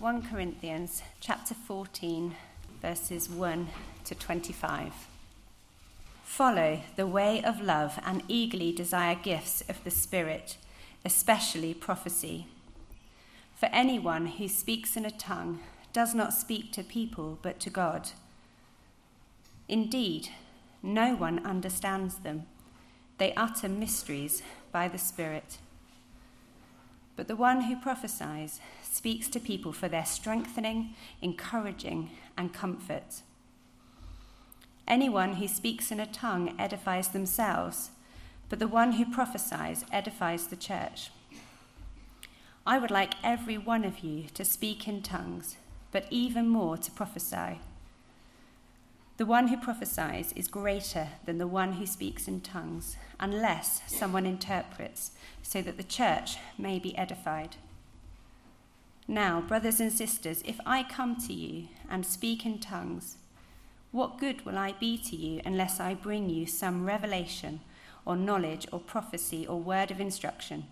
1 Corinthians chapter 14, verses 1 to 25. Follow the way of love and eagerly desire gifts of the Spirit, especially prophecy. For anyone who speaks in a tongue does not speak to people but to God. Indeed, no one understands them. They utter mysteries by the Spirit. But the one who prophesies speaks to people for their strengthening, encouraging, and comfort. Anyone who speaks in a tongue edifies themselves, but the one who prophesies edifies the church. I would like every one of you to speak in tongues, but even more to prophesy. The one who prophesies is greater than the one who speaks in tongues, unless someone interprets, so that the church may be edified. Now, brothers and sisters, if I come to you and speak in tongues, what good will I be to you unless I bring you some revelation or knowledge or prophecy or word of instruction?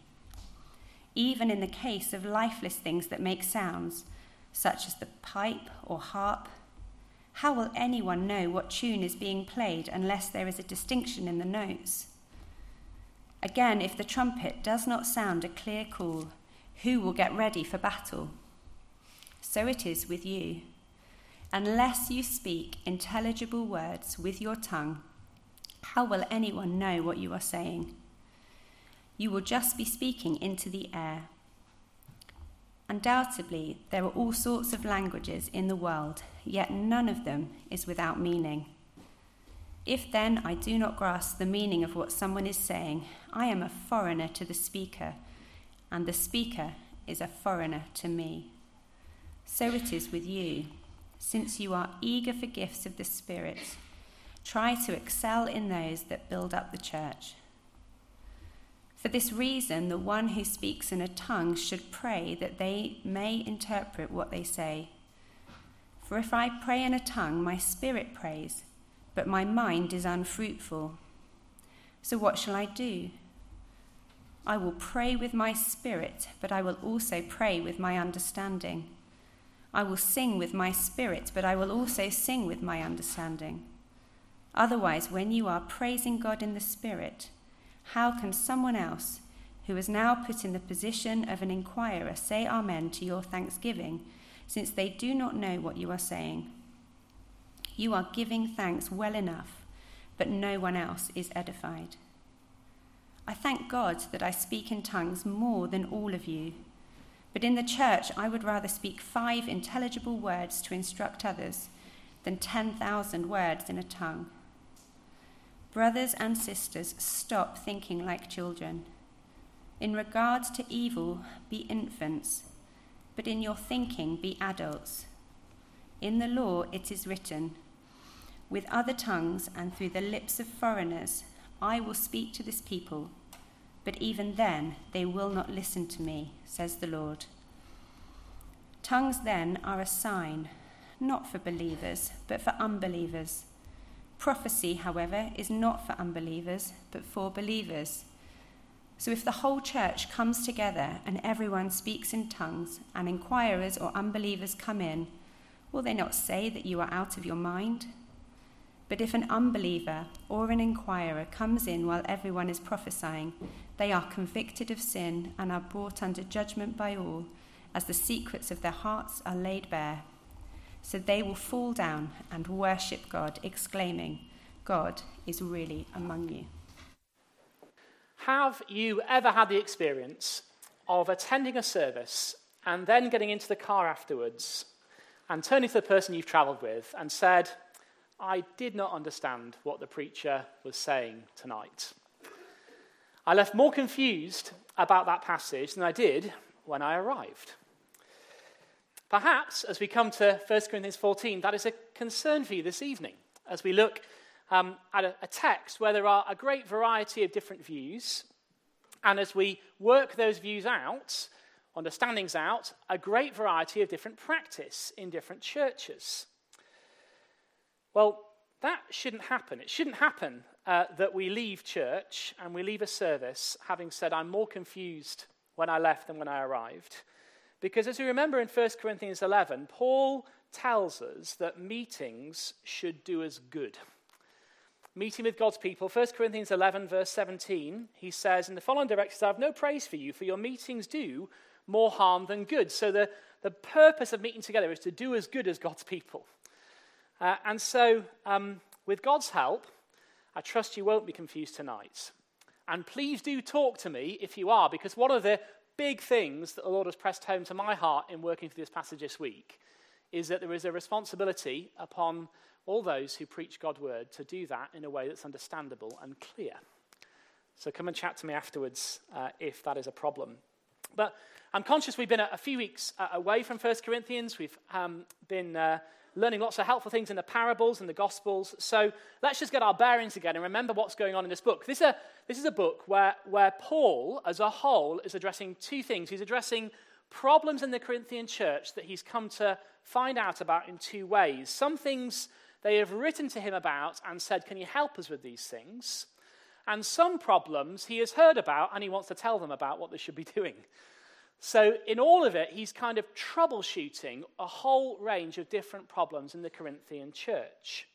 Even in the case of lifeless things that make sounds, such as the pipe or harp, how will anyone know what tune is being played unless there is a distinction in the notes? Again, if the trumpet does not sound a clear call, who will get ready for battle? So it is with you. Unless you speak intelligible words with your tongue, how will anyone know what you are saying? You will just be speaking into the air. Undoubtedly, there are all sorts of languages in the world, yet none of them is without meaning. If then I do not grasp the meaning of what someone is saying, I am a foreigner to the speaker and the speaker is a foreigner to me. So it is with you. Since you are eager for gifts of the Spirit, try to excel in those that build up the church. For this reason, the one who speaks in a tongue should pray that they may interpret what they say. For if I pray in a tongue, my spirit prays, but my mind is unfruitful. So what shall I do? I will pray with my spirit, but I will also pray with my understanding. I will sing with my spirit, but I will also sing with my understanding. Otherwise, when you are praising God in the spirit, how can someone else who is now put in the position of an inquirer say Amen to your thanksgiving, since they do not know what you are saying? You are giving thanks well enough, but no one else is edified. I thank God that I speak in tongues more than all of you. But in the church, I would rather speak five intelligible words to instruct others than 10,000 words in a tongue. Brothers and sisters, stop thinking like children. In regard to evil, be infants, but in your thinking, be adults. In the law, it is written, With other tongues and through the lips of foreigners, I will speak to this people, but even then they will not listen to me, says the Lord. Tongues then are a sign, not for believers, but for unbelievers. Prophecy, however, is not for unbelievers, but for believers. So if the whole church comes together and everyone speaks in tongues, and inquirers or unbelievers come in, will they not say that you are out of your mind? But if an unbeliever or an inquirer comes in while everyone is prophesying, they are convicted of sin and are brought under judgment by all, as the secrets of their hearts are laid bare. So they will fall down and worship God, exclaiming, God is really among you. Have you ever had the experience of attending a service and then getting into the car afterwards and turning to the person you've travelled with and said, I did not understand what the preacher was saying tonight. I left more confused about that passage than I did when I arrived. Perhaps, as we come to 1 Corinthians 14, that is a concern for you this evening as we look um, at a, a text where there are a great variety of different views, and as we work those views out, understandings out, a great variety of different practice in different churches. Well, that shouldn't happen. It shouldn't happen uh, that we leave church and we leave a service having said, I'm more confused when I left than when I arrived. Because as we remember in 1 Corinthians 11, Paul tells us that meetings should do us good. Meeting with God's people, 1 Corinthians 11, verse 17, he says, In the following directions, I have no praise for you, for your meetings do more harm than good. So the, the purpose of meeting together is to do as good as God's people. Uh, and so, um, with God's help, I trust you won't be confused tonight. And please do talk to me if you are, because one of the big things that the Lord has pressed home to my heart in working through this passage this week is that there is a responsibility upon all those who preach God's word to do that in a way that's understandable and clear. So come and chat to me afterwards uh, if that is a problem. But I'm conscious we've been a, a few weeks uh, away from 1 Corinthians. We've um, been uh, learning lots of helpful things in the parables and the Gospels. So let's just get our bearings again and remember what's going on in this book. This is a, this is a book where, where Paul, as a whole, is addressing two things. He's addressing problems in the Corinthian church that he's come to find out about in two ways. Some things they have written to him about and said, Can you help us with these things? And some problems he has heard about and he wants to tell them about what they should be doing. So, in all of it, he's kind of troubleshooting a whole range of different problems in the Corinthian church.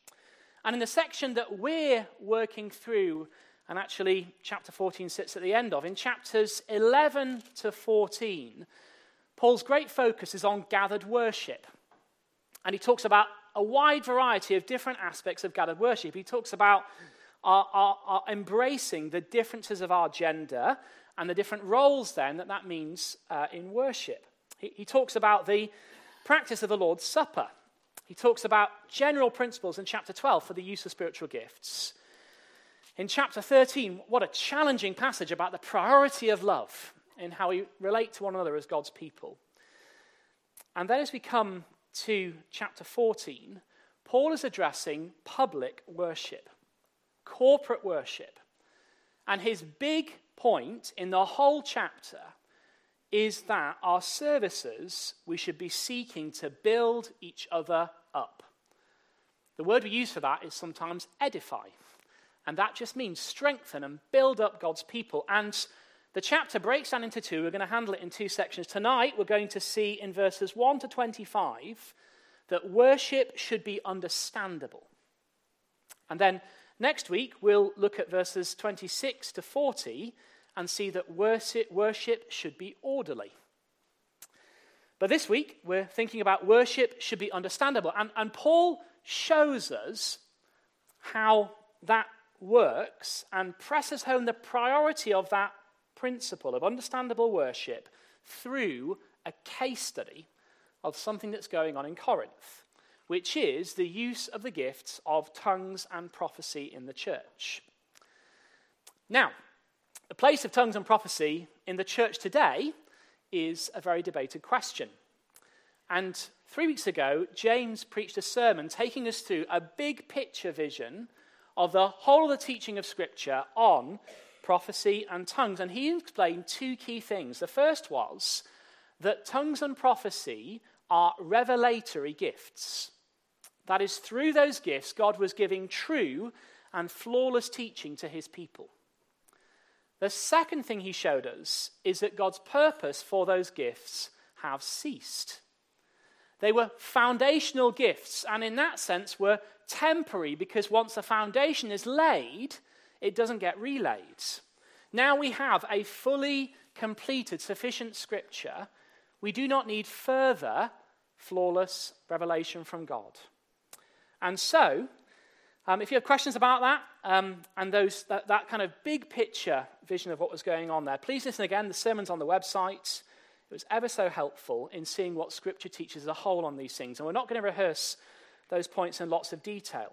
And in the section that we're working through, and actually chapter 14 sits at the end of, in chapters 11 to 14, Paul's great focus is on gathered worship. And he talks about a wide variety of different aspects of gathered worship. He talks about our, our, our embracing the differences of our gender and the different roles then that that means uh, in worship. He, he talks about the practice of the Lord's Supper. He talks about general principles in chapter 12 for the use of spiritual gifts. In chapter 13, what a challenging passage about the priority of love in how we relate to one another as God's people. And then as we come to chapter 14, Paul is addressing public worship, corporate worship. And his big point in the whole chapter is that our services, we should be seeking to build each other up. The word we use for that is sometimes edify. And that just means strengthen and build up God's people. And the chapter breaks down into two. We're going to handle it in two sections. Tonight, we're going to see in verses 1 to 25 that worship should be understandable. And then next week, we'll look at verses 26 to 40 and see that worship, should be orderly. But this week, we're thinking about worship should be understandable. And, and Paul shows us how that works and presses home the priority of that principle of understandable worship through a case study of something that's going on in Corinth, which is the use of the gifts of tongues and prophecy in the church. Now, the place of tongues and prophecy in the church today is a very debated question. And three weeks ago, James preached a sermon taking us through a big picture vision of the whole of the teaching of Scripture on prophecy and tongues. And he explained two key things. The first was that tongues and prophecy are revelatory gifts. That is, through those gifts, God was giving true and flawless teaching to his people. The second thing he showed us is that God's purpose for those gifts have ceased. They were foundational gifts, and in that sense were temporary because once the foundation is laid, it doesn't get relayed. Now we have a fully completed, sufficient scripture. We do not need further flawless revelation from God. And so, um, if you have questions about that um, and those, that, that kind of big picture vision of what was going on there, please listen again. The sermon's on the website. It was ever so helpful in seeing what Scripture teaches as a whole on these things. And we're not going to rehearse those points in lots of detail.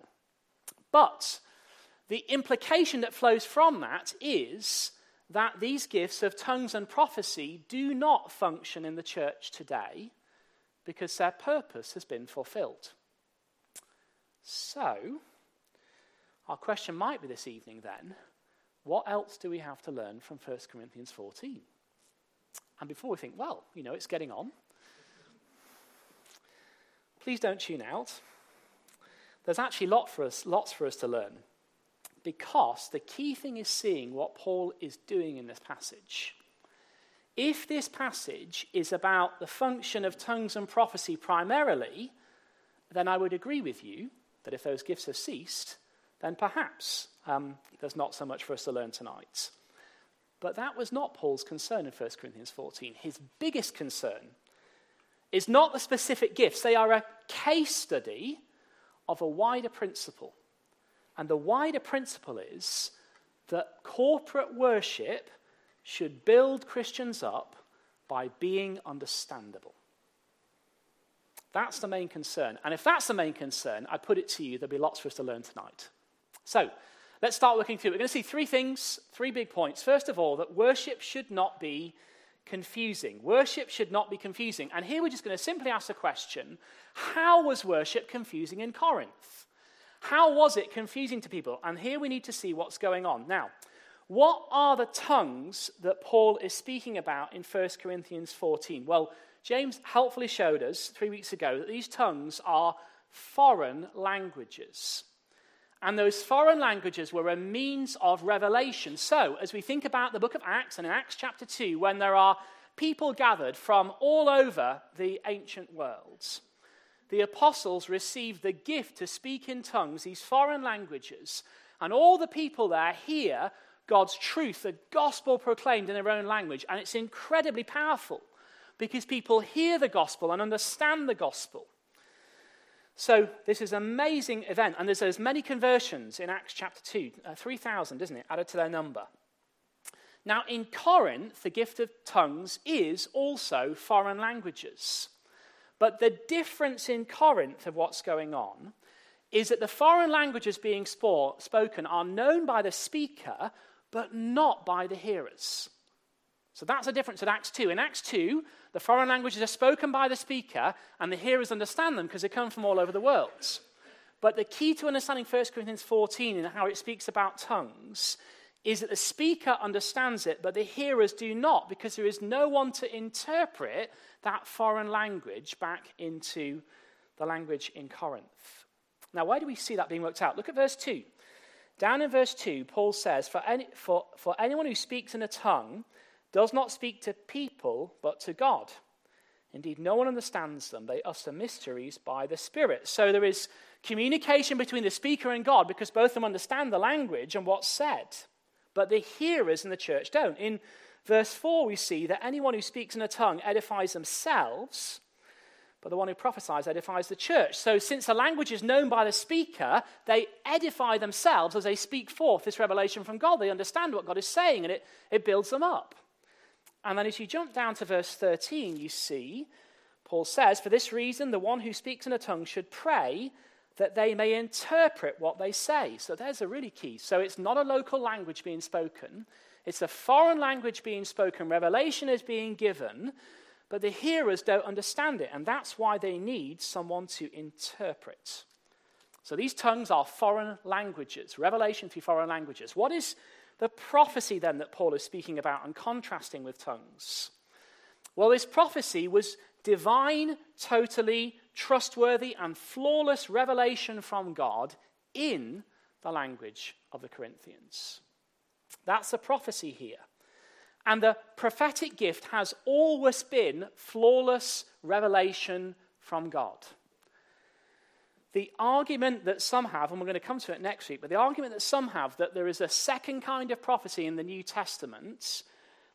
But the implication that flows from that is that these gifts of tongues and prophecy do not function in the church today because their purpose has been fulfilled. So, our question might be this evening then what else do we have to learn from 1 Corinthians 14? And before we think, well, you know, it's getting on, please don't tune out. There's actually lot for us, lots for us to learn because the key thing is seeing what Paul is doing in this passage. if this passage is about the function of tongues and prophecy primarily, then I would agree with you that if those gifts have ceased, then perhaps um, there's not so much for us to learn tonight. But that was not Paul's concern in 1 Corinthians 14. His biggest concern is not the specific gifts, they are a case study of a wider principle. And the wider principle is that corporate worship should build Christians up by being understandable. That's the main concern. And if that's the main concern, I put it to you, there'll be lots for us to learn tonight. So, let's start working through. We're going to see three things, three big points. First of all, that worship should not be confusing. Worship should not be confusing. And here we're just going to simply ask the question how was worship confusing in Corinth? How was it confusing to people? And here we need to see what's going on. Now, what are the tongues that Paul is speaking about in 1 Corinthians 14? Well, James helpfully showed us three weeks ago that these tongues are foreign languages. And those foreign languages were a means of revelation. So, as we think about the book of Acts and in Acts chapter 2, when there are people gathered from all over the ancient worlds, the apostles received the gift to speak in tongues, these foreign languages, and all the people there hear God's truth, the gospel proclaimed in their own language. And it's incredibly powerful because people hear the gospel and understand the gospel. So this is an amazing event, and there's as many conversions in Acts chapter 2, uh, 3,000, isn't it, added to their number. Now, in Corinth, the gift of tongues is also foreign languages. But the difference in Corinth of what's going on is that the foreign languages being spoken are known by the speaker, but not by the hearers. So that's the difference in Acts 2. In Acts 2, the foreign languages are spoken by the speaker, and the hearers understand them because they come from all over the world. But the key to understanding 1 Corinthians 14 and how it speaks about tongues is that the speaker understands it, but the hearers do not, because there is no one to interpret that foreign language back into the language in Corinth. Now, why do we see that being worked out? Look at verse 2. Down in verse 2, Paul says, For, any, for, for anyone who speaks in a tongue does not speak to people, but to God. Indeed, no one understands them. They utter mysteries by the Spirit. So there is communication between the speaker and God because both of them understand the language and what's said. But the hearers in the church don't. In verse 4, we see that anyone who speaks in a tongue edifies themselves, but the one who prophesies edifies the church. So, since the language is known by the speaker, they edify themselves as they speak forth this revelation from God. They understand what God is saying, and it, it builds them up. And then as you jump down to verse 13, you see, Paul says, For this reason, the one who speaks in a tongue should pray that they may interpret what they say. So there's a really key. So it's not a local language being spoken, it's a foreign language being spoken. Revelation is being given, but the hearers don't understand it. And that's why they need someone to interpret. So these tongues are foreign languages, revelation through foreign languages. What is the prophecy then that Paul is speaking about and contrasting with tongues? Well, this prophecy was divine, totally trustworthy, and flawless revelation from God in the language of the Corinthians. That's a prophecy here. And the prophetic gift has always been flawless revelation from God. The argument that some have, and we're going to come to it next week, but the argument that some have that there is a second kind of prophecy in the New Testament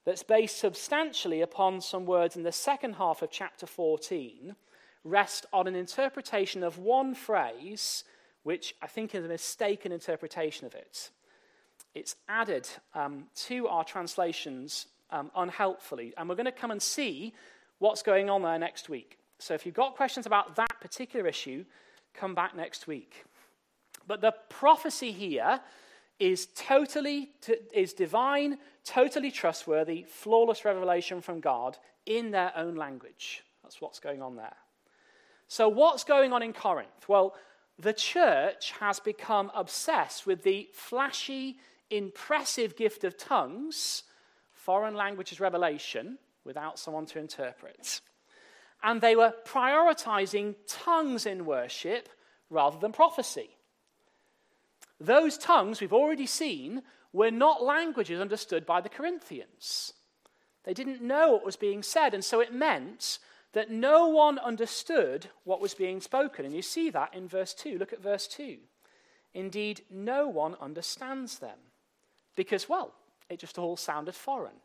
that's based substantially upon some words in the second half of chapter 14 rest on an interpretation of one phrase, which I think is a mistaken interpretation of it. It's added um, to our translations um, unhelpfully, and we're going to come and see what's going on there next week. So if you've got questions about that particular issue, come back next week. But the prophecy here is totally is divine, totally trustworthy, flawless revelation from God in their own language. That's what's going on there. So what's going on in Corinth? Well, the church has become obsessed with the flashy, impressive gift of tongues, foreign languages revelation, without someone to interpret and they were prioritizing tongues in worship rather than prophecy. Those tongues, we've already seen, were not languages understood by the Corinthians. They didn't know what was being said, and so it meant that no one understood what was being spoken. And you see that in verse 2. Look at verse 2. Indeed, no one understands them because, well, it just all sounded foreign.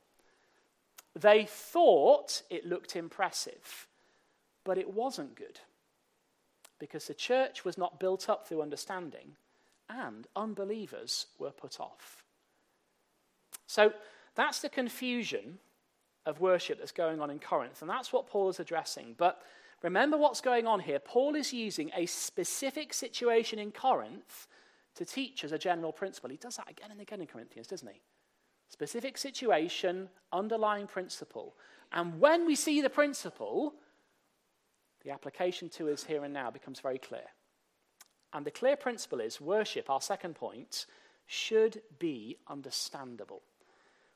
They thought it looked impressive, but it wasn't good because the church was not built up through understanding and unbelievers were put off. So that's the confusion of worship that's going on in Corinth, and that's what Paul is addressing. But remember what's going on here. Paul is using a specific situation in Corinth to teach as a general principle. He does that again and again in Corinthians, doesn't he? Specific situation, underlying principle. And when we see the principle, the application to us here and now becomes very clear. And the clear principle is worship, our second point, should be understandable.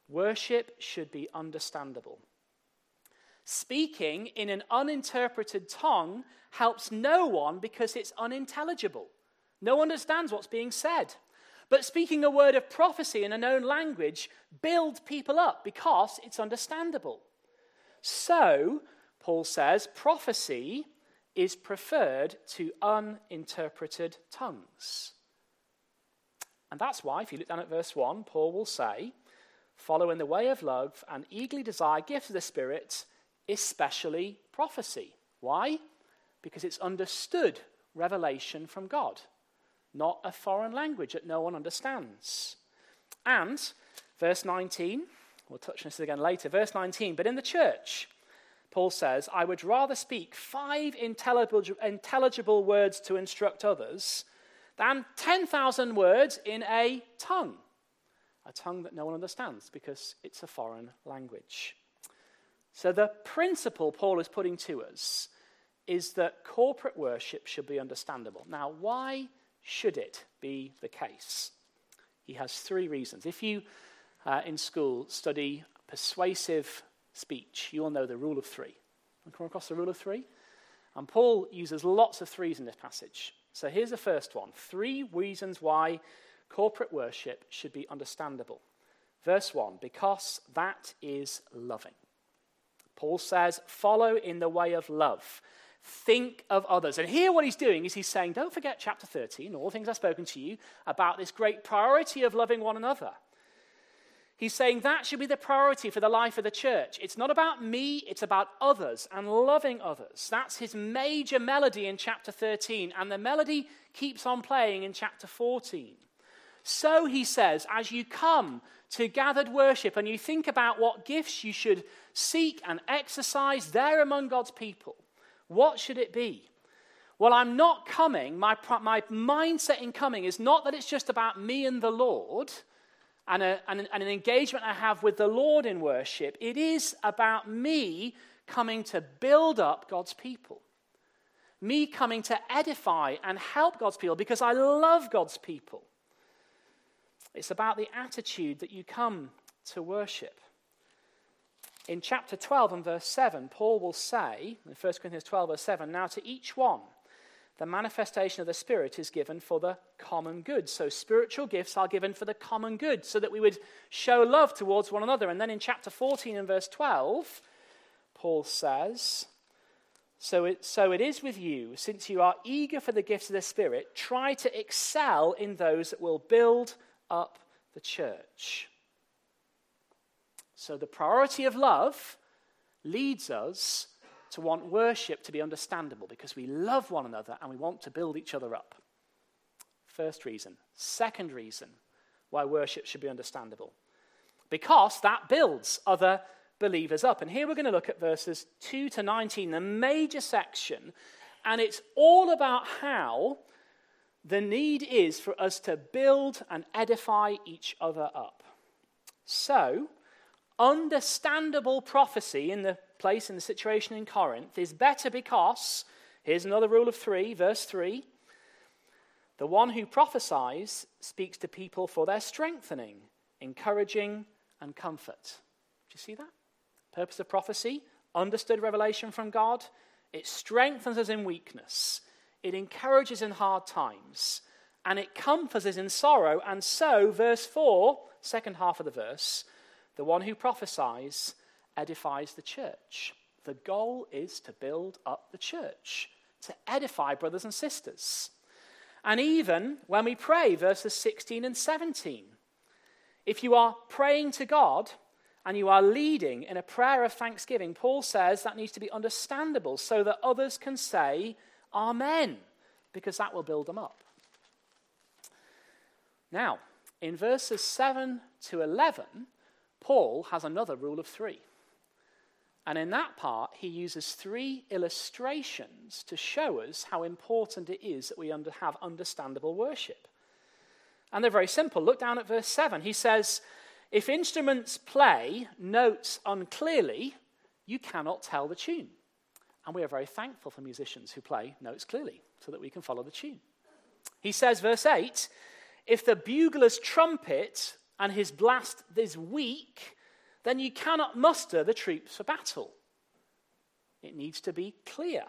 Worship should be understandable. Speaking in an uninterpreted tongue helps no one because it's unintelligible. No one understands what's being said. But speaking a word of prophecy in a known language builds people up because it's understandable. So, Paul says, prophecy is preferred to uninterpreted tongues. And that's why, if you look down at verse 1, Paul will say, Follow in the way of love and eagerly desire gifts of the Spirit, especially prophecy. Why? Because it's understood revelation from God, not a foreign language that no one understands. And, verse 19, we'll touch on this again later, verse 19, but in the church, Paul says, I would rather speak five intelligible, words to instruct others than 10,000 words in a tongue a tongue that no one understands because it's a foreign language. So, the principle Paul is putting to us is that corporate worship should be understandable. Now, why should it be the case? He has three reasons. If you uh, in school study persuasive speech, you all know the rule of three. Come across the rule of three? And Paul uses lots of threes in this passage. So here's the first one three reasons why corporate worship should be understandable. Verse 1 because that is loving. Paul says, follow in the way of love. Think of others. And here, what he's doing is he's saying, don't forget chapter 13, all the things I've spoken to you about this great priority of loving one another. He's saying that should be the priority for the life of the church. It's not about me, it's about others and loving others. That's his major melody in chapter 13, and the melody keeps on playing in chapter 14. So, he says, as you come to gathered worship and you think about what gifts you should seek and exercise there among God's people, what should it be? Well, I'm not coming, my, my mindset in coming is not that it's just about me and the Lord and, a, and, an, engagement I have with the Lord in worship. It is about me coming to build up God's people. Me coming to edify and help God's people because I love God's people. It's about the attitude that you come to worship. In chapter 12 and verse 7, Paul will say, in 1 Corinthians 12, verse 7, now to each one, the manifestation of the Spirit is given for the common good. So spiritual gifts are given for the common good, so that we would show love towards one another. And then in chapter 14 and verse 12, Paul says, so it, so it is with you, since you are eager for the gifts of the Spirit, try to excel in those that will build up the church. So the priority of love leads us to want worship to be understandable because we love one another and we want to build each other up. First reason. Second reason why worship should be understandable because that builds other believers up. And here we're going to look at verses 2 to 19, the major section, and it's all about how the need is for us to build and edify each other up. So, understandable prophecy in the place, in the situation in Corinth, is better because, here's another rule of three, verse 3 the one who prophesies speaks to people for their strengthening, encouraging, and comfort. Do you see that? Purpose of prophecy, understood revelation from God, it strengthens us in weakness it encourages in hard times, and it comforts us in sorrow. And so, verse 4, second half of the verse, the one who prophesies edifies the church. The goal is to build up the church, to edify brothers and sisters. And even when we pray, verses 16 and 17, if you are praying to God and you are leading in a prayer of thanksgiving, Paul says that needs to be understandable so that others can say, Amen, because that will build them up. Now, in verses 7 to 11, Paul has another rule of three. And in that part, he uses three illustrations to show us how important it is that we under, have understandable worship. And they're very simple. Look down at verse 7. He says, If instruments play notes unclearly, you cannot tell the tune. And we are very thankful for musicians who play notes clearly so that we can follow the tune. He says, verse 8, if the bugler's trumpet and his blast is weak, then you cannot muster the troops for battle. It needs to be clear.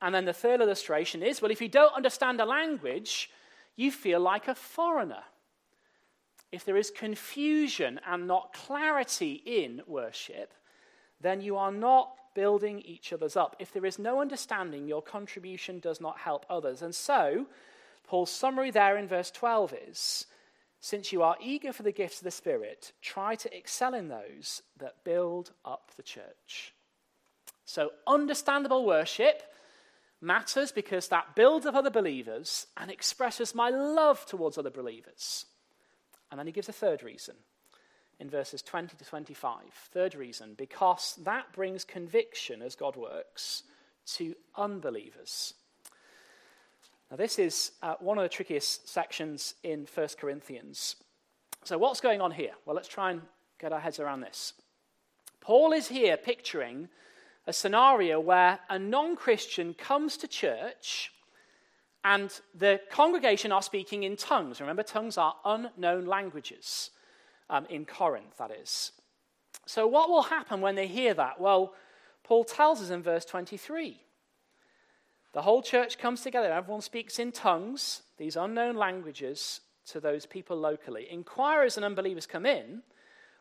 And then the third illustration is well, if you don't understand a language, you feel like a foreigner. If there is confusion and not clarity in worship, then you are not building each other's up. If there is no understanding, your contribution does not help others. And so, Paul's summary there in verse 12 is since you are eager for the gifts of the Spirit, try to excel in those that build up the church. So, understandable worship matters because that builds up other believers and expresses my love towards other believers. And then he gives a third reason in verses 20 to 25. Third reason, because that brings conviction as God works to unbelievers. Now, this is uh, one of the trickiest sections in 1 Corinthians. So, what's going on here? Well, let's try and get our heads around this. Paul is here picturing a scenario where a non Christian comes to church and the congregation are speaking in tongues. Remember, tongues are unknown languages um, in Corinth, that is. So, what will happen when they hear that? Well, Paul tells us in verse 23 the whole church comes together, and everyone speaks in tongues, these unknown languages, to those people locally. Inquirers and unbelievers come in.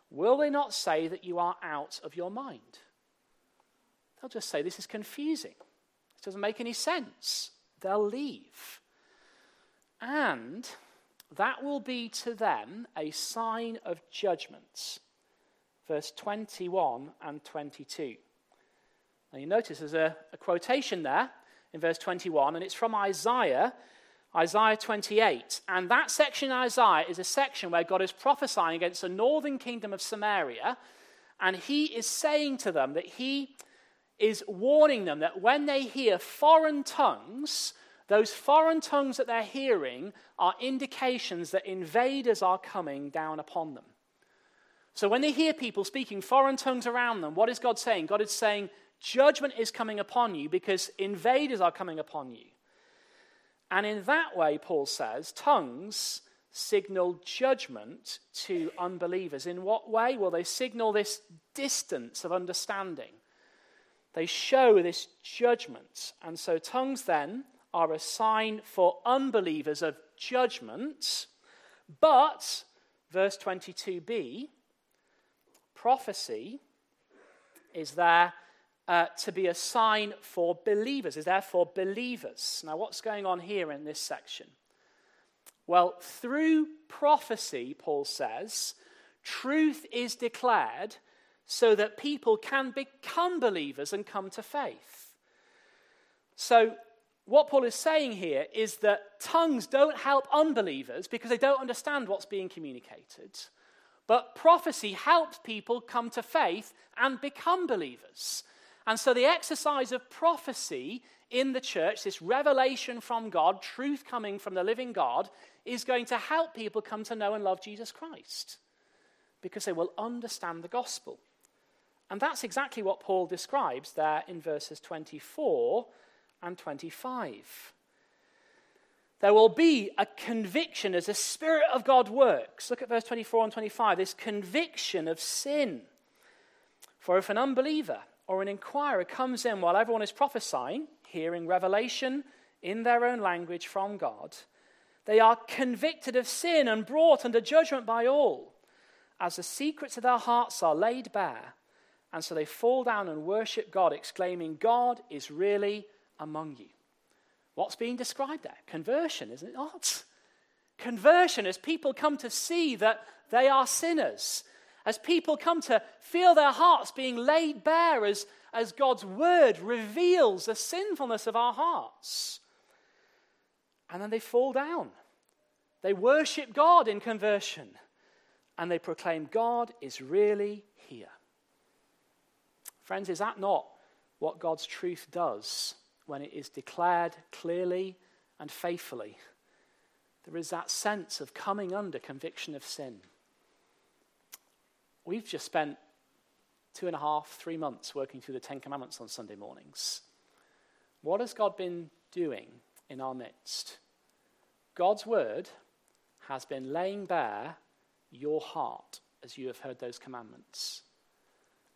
Will they not say that you are out of your mind? They'll just say, This is confusing. This doesn't make any sense. They'll leave. And that will be to them a sign of judgment. Verse 21 and 22. Now you notice there's a, a quotation there in verse 21, and it's from Isaiah, Isaiah 28. And that section in Isaiah is a section where God is prophesying against the northern kingdom of Samaria, and he is saying to them that he is warning them that when they hear foreign tongues, those foreign tongues that they're hearing are indications that invaders are coming down upon them. So when they hear people speaking foreign tongues around them, what is God saying? God is saying, Judgment is coming upon you because invaders are coming upon you. And in that way, Paul says, tongues signal judgment to unbelievers. In what way? Well, they signal this distance of understanding. They show this judgment. And so, tongues then are a sign for unbelievers of judgment. But, verse 22b, prophecy is there uh, to be a sign for believers, is there for believers. Now, what's going on here in this section? Well, through prophecy, Paul says, truth is declared so that people can become believers and come to faith. So, what Paul is saying here is that tongues don't help unbelievers because they don't understand what's being communicated. But prophecy helps people come to faith and become believers. And so the exercise of prophecy in the church, this revelation from God, truth coming from the living God, is going to help people come to know and love Jesus Christ because they will understand the gospel. And that's exactly what Paul describes there in verses 24 and 25. There will be a conviction as the Spirit of God works. Look at verse 24 and 25 this conviction of sin. For if an unbeliever or an inquirer comes in while everyone is prophesying, hearing revelation in their own language from God, they are convicted of sin and brought under judgment by all, as the secrets of their hearts are laid bare, And so they fall down and worship God, exclaiming, God is really among you. What's being described there? Conversion, isn't it not? Conversion as people come to see that they are sinners, as people come to feel their hearts being laid bare, as, as God's word reveals the sinfulness of our hearts. And then they fall down. They worship God in conversion, and they proclaim, God is really here. Friends, is that not what God's truth does when it is declared clearly and faithfully? There is that sense of coming under conviction of sin. We've just spent two and a half, three months working through the Ten Commandments on Sunday mornings. What has God been doing in our midst? God's word has been laying bare your heart as you have heard those commandments.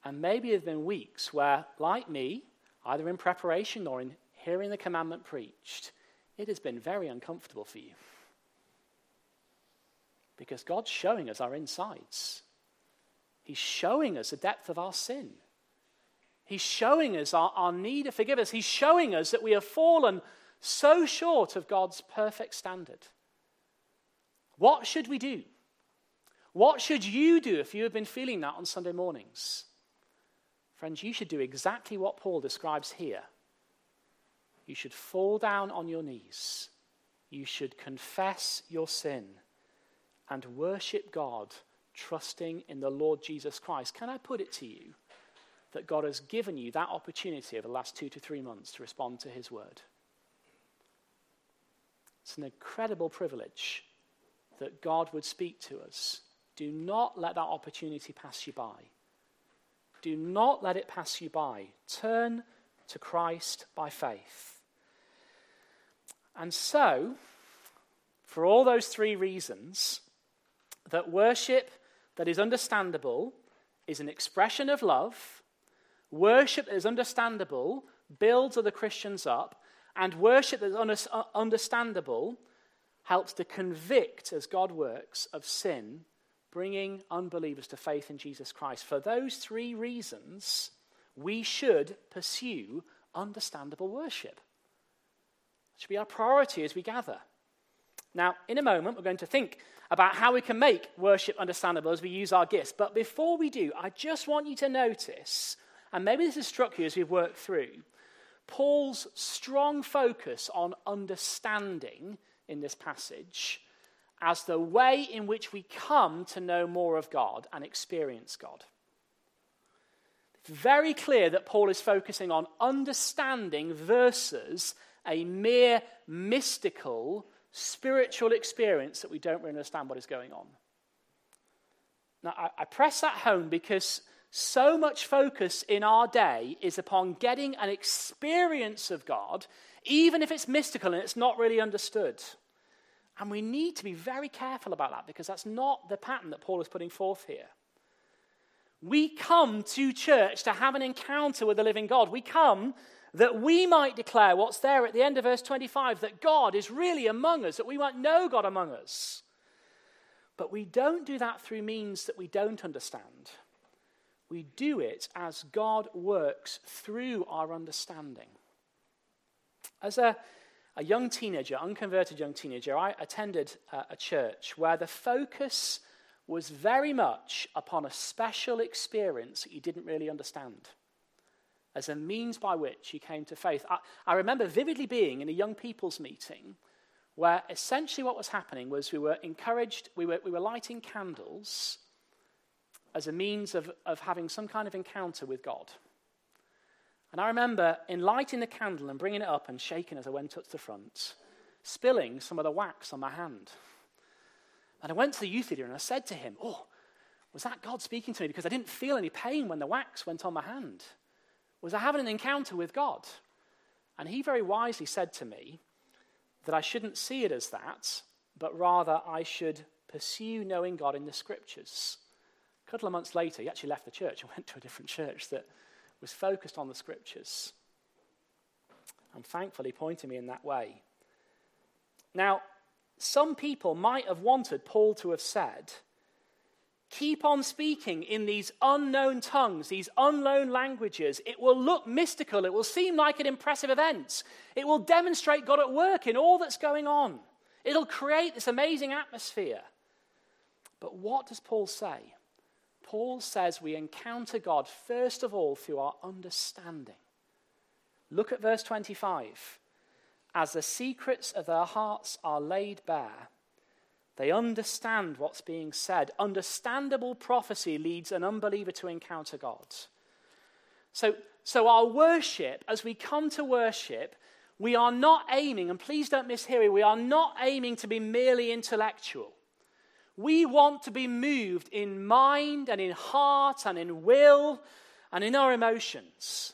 And maybe there have been weeks where, like me, either in preparation or in hearing the commandment preached, it has been very uncomfortable for you. Because God's showing us our insides. He's showing us the depth of our sin. He's showing us our, our need of forgiveness. He's showing us that we have fallen so short of God's perfect standard. What should we do? What should you do if you have been feeling that on Sunday mornings? Friends, you should do exactly what Paul describes here. You should fall down on your knees. You should confess your sin and worship God, trusting in the Lord Jesus Christ. Can I put it to you that God has given you that opportunity over the last two to three months to respond to his word? It's an incredible privilege that God would speak to us. Do not let that opportunity pass you by. Do not let it pass you by. Turn to Christ by faith. And so, for all those three reasons, that worship that is understandable is an expression of love, worship that is understandable builds other Christians up, and worship that is uh, understandable helps to convict, as God works, of sin bringing unbelievers to faith in Jesus Christ. For those three reasons, we should pursue understandable worship. It should be our priority as we gather. Now, in a moment, we're going to think about how we can make worship understandable as we use our gifts. But before we do, I just want you to notice, and maybe this has struck you as we've worked through, Paul's strong focus on understanding in this passage as the way in which we come to know more of God and experience God. It's very clear that Paul is focusing on understanding versus a mere mystical spiritual experience that we don't really understand what is going on. Now, I, I press that home because so much focus in our day is upon getting an experience of God, even if it's mystical and it's not really understood. And we need to be very careful about that because that's not the pattern that Paul is putting forth here. We come to church to have an encounter with the living God. We come that we might declare what's there at the end of verse 25 that God is really among us, that we might know God among us. But we don't do that through means that we don't understand. We do it as God works through our understanding. As a a young teenager, unconverted young teenager, I attended a church where the focus was very much upon a special experience that you didn't really understand as a means by which he came to faith. I, I, remember vividly being in a young people's meeting where essentially what was happening was we were encouraged, we were, we were lighting candles as a means of, of having some kind of encounter with God. And I remember in lighting the candle and bringing it up and shaking as I went up to the front, spilling some of the wax on my hand. And I went to the youth leader and I said to him, Oh, was that God speaking to me? Because I didn't feel any pain when the wax went on my hand. Was I having an encounter with God? And he very wisely said to me that I shouldn't see it as that, but rather I should pursue knowing God in the scriptures. A couple of months later, he actually left the church and went to a different church that was focused on the scriptures. And thankfully pointing me in that way. Now, some people might have wanted Paul to have said, keep on speaking in these unknown tongues, these unknown languages, it will look mystical. It will seem like an impressive event. It will demonstrate God at work in all that's going on. It'll create this amazing atmosphere. But what does Paul say? Paul says we encounter God first of all through our understanding. Look at verse 25. As the secrets of their hearts are laid bare, they understand what's being said. Understandable prophecy leads an unbeliever to encounter God. So, so our worship, as we come to worship, we are not aiming, and please don't mishear me, we are not aiming to be merely intellectual. We want to be moved in mind and in heart and in will and in our emotions.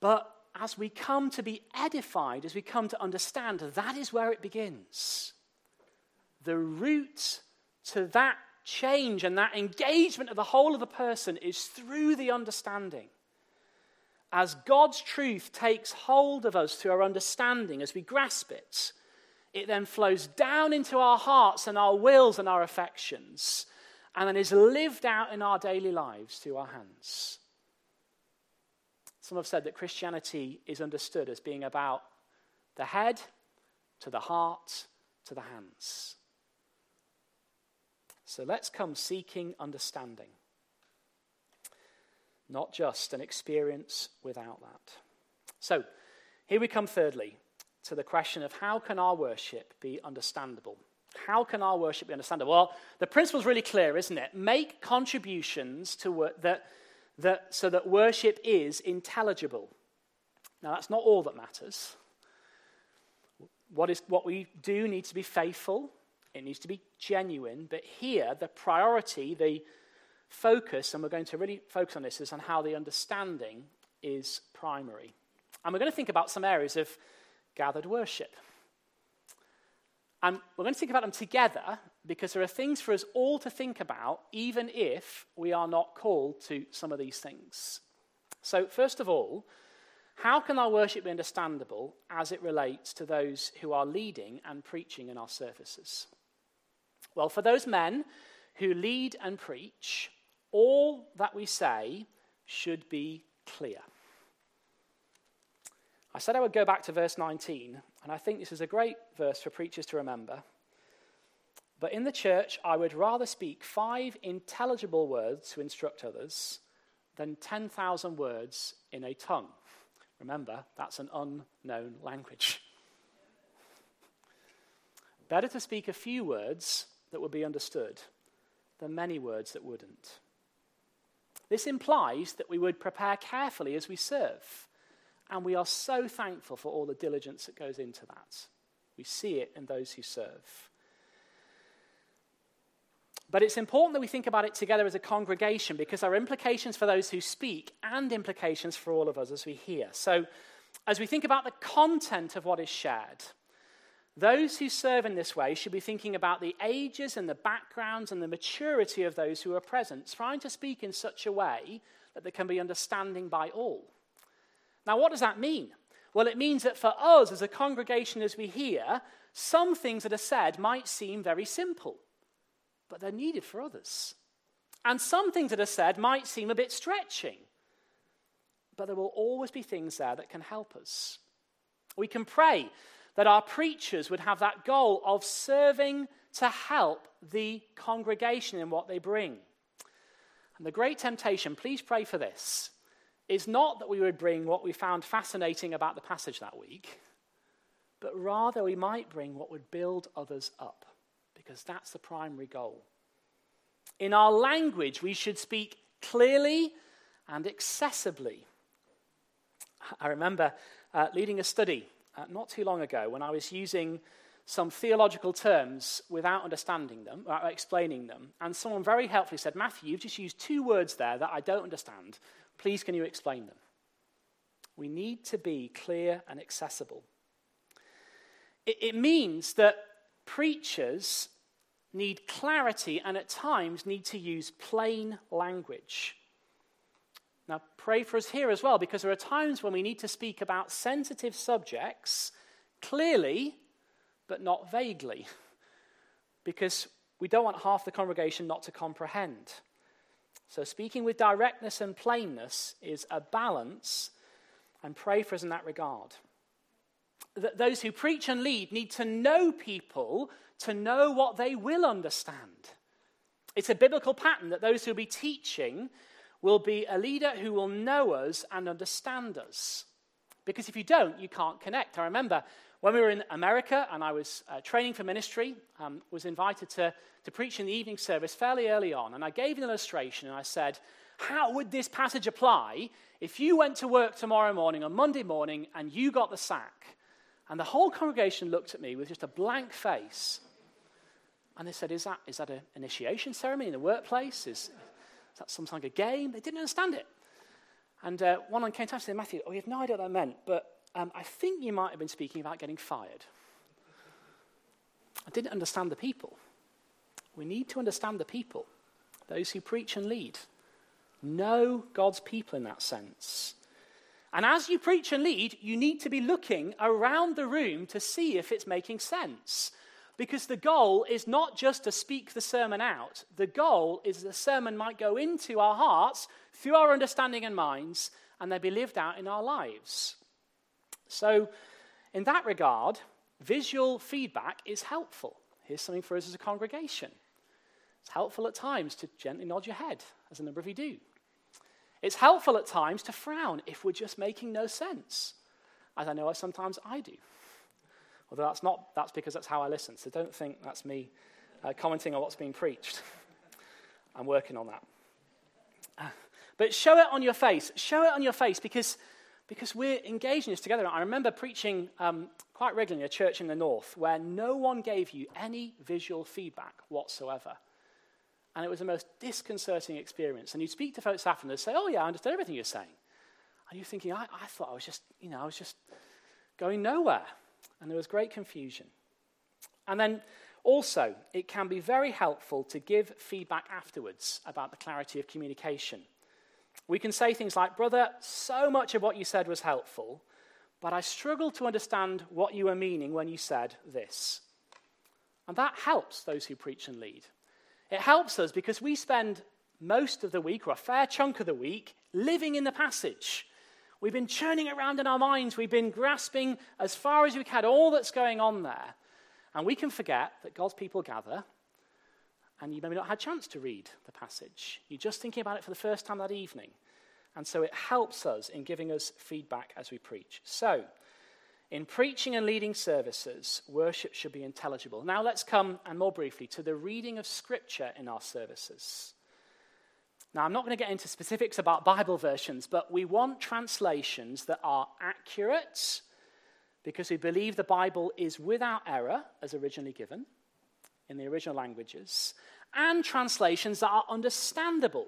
But as we come to be edified, as we come to understand, that is where it begins the route to that change and that engagement of the whole of the person is through the understanding. As God's truth takes hold of us through our understanding, as we grasp it, it then flows down into our hearts and our wills and our affections, and then is lived out in our daily lives through our hands. Some have said that Christianity is understood as being about the head to the heart to the hands. So let's come seeking understanding, not just an experience without that. So here we come, thirdly, to the question of how can our worship be understandable? How can our worship be understandable? Well, the principle is really clear, isn't it? Make contributions to work that, that, so that worship is intelligible. Now, that's not all that matters. What, is, what we do needs to be faithful it needs to be genuine. But here, the priority, the focus, and we're going to really focus on this, is on how the understanding is primary. And we're going to think about some areas of gathered worship. And we're going to think about them together because there are things for us all to think about, even if we are not called to some of these things. So, first of all, how can our worship be understandable as it relates to those who are leading and preaching in our services? Well, for those men who lead and preach, all that we say should be clear. I said I would go back to verse 19, and I think this is a great verse for preachers to remember. But in the church, I would rather speak five intelligible words to instruct others than 10,000 words in a tongue. Remember, that's an unknown language. Better to speak a few words that would be understood than many words that wouldn't. This implies that we would prepare carefully as we serve, and we are so thankful for all the diligence that goes into that. We see it in those who serve. But it's important that we think about it together as a congregation because there are implications for those who speak and implications for all of us as we hear. So, as we think about the content of what is shared, those who serve in this way should be thinking about the ages and the backgrounds and the maturity of those who are present, trying to speak in such a way that there can be understanding by all. Now, what does that mean? Well, it means that for us as a congregation, as we hear, some things that are said might seem very simple, but they're needed for others. And some things that are said might seem a bit stretching, but there will always be things there that can help us. We can pray that our preachers would have that goal of serving to help the congregation in what they bring. And the great temptation, please pray for this, is not that we would bring what we found fascinating about the passage that week, but rather we might bring what would build others up, because that's the primary goal. In our language, we should speak clearly and accessibly. I remember uh, leading a study uh, not too long ago when I was using some theological terms without understanding them, without explaining them. And someone very helpfully said, Matthew, you've just used two words there that I don't understand. Please, can you explain them? We need to be clear and accessible. It, it means that preachers need clarity and at times need to use plain language. Now, pray for us here as well, because there are times when we need to speak about sensitive subjects clearly, but not vaguely. Because we don't want half the congregation not to comprehend. So, speaking with directness and plainness is a balance, and pray for us in that regard. That those who preach and lead need to know people to know what they will understand. It's a biblical pattern that those who will be teaching will be a leader who will know us and understand us. Because if you don't, you can't connect. I remember when we were in America and I was uh, training for ministry, um, was invited to, to preach in the evening service fairly early on, and I gave an illustration and I said, How would this passage apply if you went to work tomorrow morning on Monday morning and you got the sack? And the whole congregation looked at me with just a blank face. And they said, Is that, is that an initiation ceremony in the workplace? Is, is that some kind of game? They didn't understand it. And uh, one on came to me and said, Matthew, oh, you have no idea what that meant, but um, I think you might have been speaking about getting fired. I didn't understand the people. We need to understand the people, those who preach and lead. Know God's people in that sense. And as you preach and lead, you need to be looking around the room to see if it's making sense. Because the goal is not just to speak the sermon out, the goal is the sermon might go into our hearts through our understanding and minds, and they be lived out in our lives. So, in that regard, visual feedback is helpful. Here's something for us as a congregation. It's helpful at times to gently nod your head, as a number of you do. It's helpful at times to frown if we're just making no sense, as I know sometimes I do. Although that's not, that's because that's how I listen, so don't think that's me uh, commenting on what's being preached. I'm working on that. But show it on your face. Show it on your face because because we're engaging this together. I remember preaching um, quite regularly in a church in the north where no one gave you any visual feedback whatsoever. And it was the most disconcerting experience. And you'd speak to folks after and they'd say, Oh, yeah, I understood everything you're saying. And you're thinking, I, I thought I was just, you know, I was just going nowhere. And there was great confusion. And then also, it can be very helpful to give feedback afterwards about the clarity of communication. We can say things like, Brother, so much of what you said was helpful, but I struggled to understand what you were meaning when you said this. And that helps those who preach and lead. It helps us because we spend most of the week, or a fair chunk of the week, living in the passage. We've been churning around in our minds. We've been grasping as far as we can all that's going on there. And we can forget that God's people gather and you maybe not had a chance to read the passage. You're just thinking about it for the first time that evening. And so it helps us in giving us feedback as we preach. So, in preaching and leading services, worship should be intelligible. Now let's come, and more briefly, to the reading of Scripture in our services. Now, I'm not going to get into specifics about Bible versions, but we want translations that are accurate because we believe the Bible is without error as originally given in the original languages, and translations that are understandable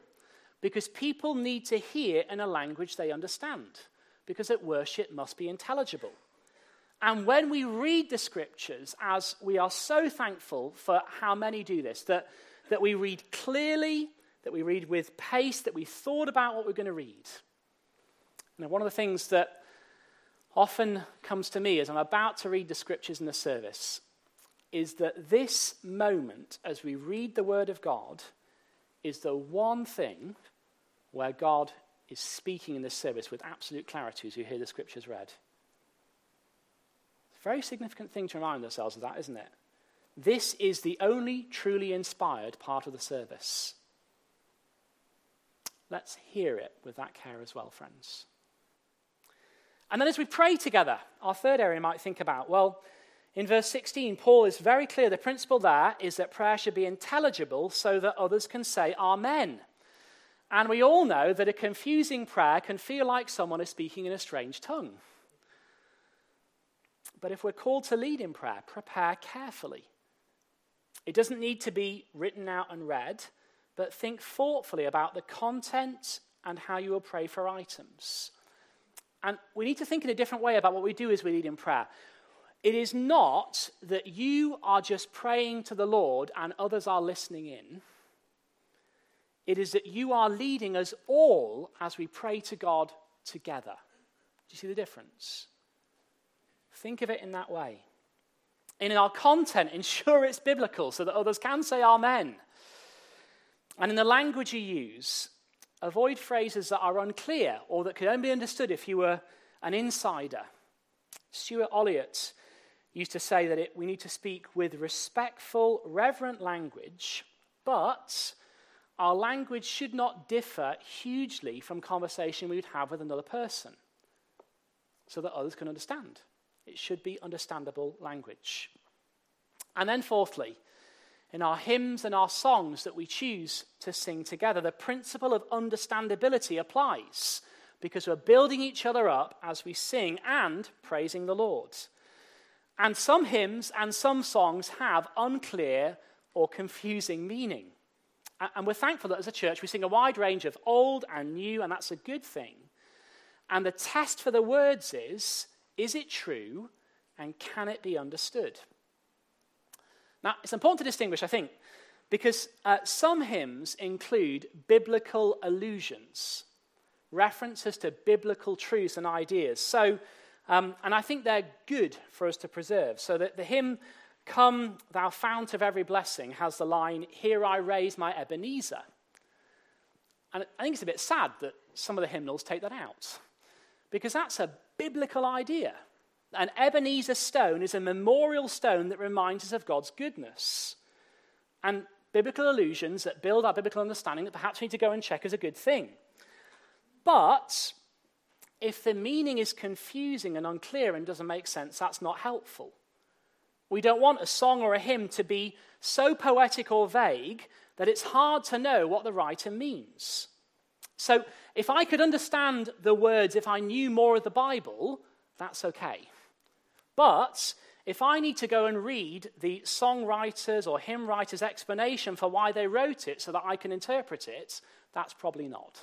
because people need to hear in a language they understand, because at worship must be intelligible. And when we read the scriptures, as we are so thankful for how many do this, that, that we read clearly, that we read with pace, that we thought about what we're going to read. Now, one of the things that often comes to me as I'm about to read the scriptures in the service is that this moment, as we read the Word of God, is the one thing where God is speaking in this service with absolute clarity as you hear the Scriptures read. It's a very significant thing to remind ourselves of that, isn't it? This is the only truly inspired part of the service. Let's hear it with that care as well, friends. And then as we pray together, our third area might think about well, in verse 16, Paul is very clear. The principle there is that prayer should be intelligible so that others can say Amen. And we all know that a confusing prayer can feel like someone is speaking in a strange tongue. But if we're called to lead in prayer, prepare carefully. It doesn't need to be written out and read, but think thoughtfully about the content and how you will pray for items. And we need to think in a different way about what we do as we lead in prayer. It is not that you are just praying to the Lord and others are listening in. It is that you are leading us all as we pray to God together. Do you see the difference? Think of it in that way. in our content, ensure it's biblical so that others can say amen. And in the language you use, avoid phrases that are unclear or that could only be understood if you were an insider. Stuart Olyott used to say that it, we need to speak with respectful, reverent language, but our language should not differ hugely from conversation we would have with another person so that others can understand. It should be understandable language. And then, fourthly, in our hymns and our songs that we choose to sing together, the principle of understandability applies because we're building each other up as we sing and praising the Lord. And some hymns and some songs have unclear or confusing meaning. And we're thankful that as a church we sing a wide range of old and new, and that's a good thing. And the test for the words is is it true and can it be understood? Now, it's important to distinguish, I think, because uh, some hymns include biblical allusions, references to biblical truths and ideas. So, um, and I think they're good for us to preserve. So that the hymn, Come, thou fount of every blessing, has the line, Here I raise my Ebenezer. And I think it's a bit sad that some of the hymnals take that out, because that's a biblical idea. An Ebenezer stone is a memorial stone that reminds us of God's goodness. And biblical allusions that build our biblical understanding that perhaps we need to go and check is a good thing. But if the meaning is confusing and unclear and doesn't make sense, that's not helpful. We don't want a song or a hymn to be so poetic or vague that it's hard to know what the writer means. So, if I could understand the words if I knew more of the Bible, that's okay. But if I need to go and read the songwriters or hymn writers' explanation for why they wrote it so that I can interpret it, that's probably not.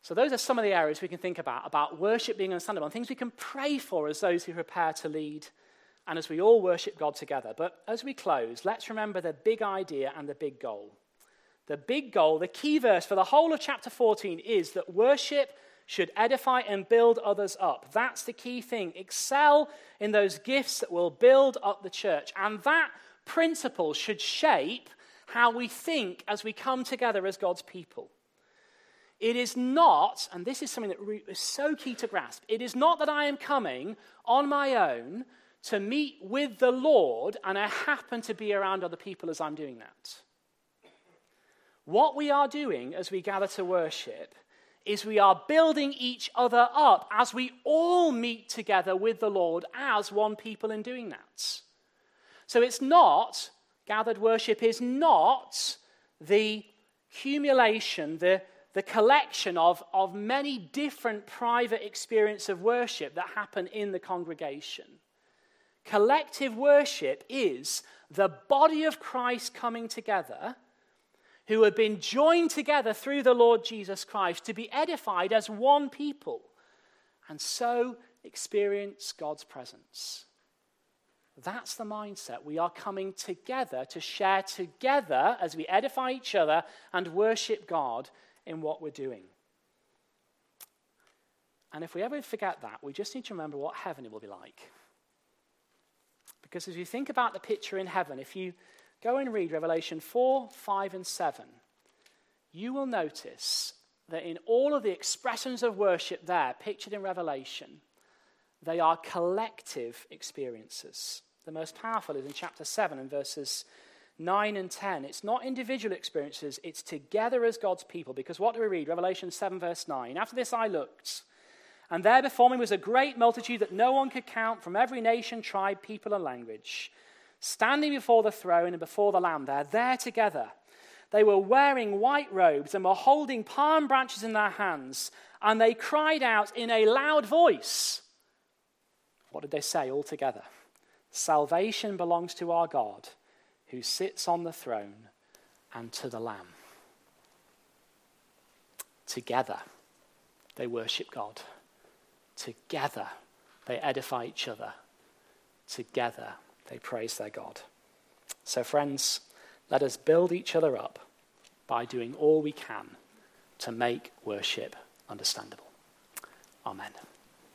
So, those are some of the areas we can think about about worship being understandable and things we can pray for as those who prepare to lead and as we all worship God together. But as we close, let's remember the big idea and the big goal. The big goal, the key verse for the whole of chapter 14 is that worship should edify and build others up. That's the key thing. Excel in those gifts that will build up the church. And that principle should shape how we think as we come together as God's people. It is not, and this is something that is so key to grasp, it is not that I am coming on my own to meet with the Lord and I happen to be around other people as I'm doing that. What we are doing as we gather to worship is we are building each other up as we all meet together with the Lord as one people in doing that. So it's not, gathered worship is not the accumulation, the the collection of, of many different private experiences of worship that happen in the congregation. Collective worship is the body of Christ coming together, who have been joined together through the Lord Jesus Christ to be edified as one people, and so experience God's presence. That's the mindset. We are coming together to share together as we edify each other and worship God in what we're doing. And if we ever forget that, we just need to remember what heaven will be like. Because as you think about the picture in heaven, if you go and read Revelation 4, 5, and 7, you will notice that in all of the expressions of worship there, pictured in Revelation, they are collective experiences. The most powerful is in chapter 7 and verses 9 and 10. It's not individual experiences, it's together as God's people. Because what do we read? Revelation 7, verse 9. After this I looked, and there before me was a great multitude that no one could count from every nation, tribe, people, and language, standing before the throne and before the Lamb. They're there together. They were wearing white robes and were holding palm branches in their hands, and they cried out in a loud voice. What did they say all together? Salvation belongs to our God who sits on the throne and to the Lamb. Together, they worship God. Together, they edify each other. Together, they praise their God. So, friends, let us build each other up by doing all we can to make worship understandable. Amen.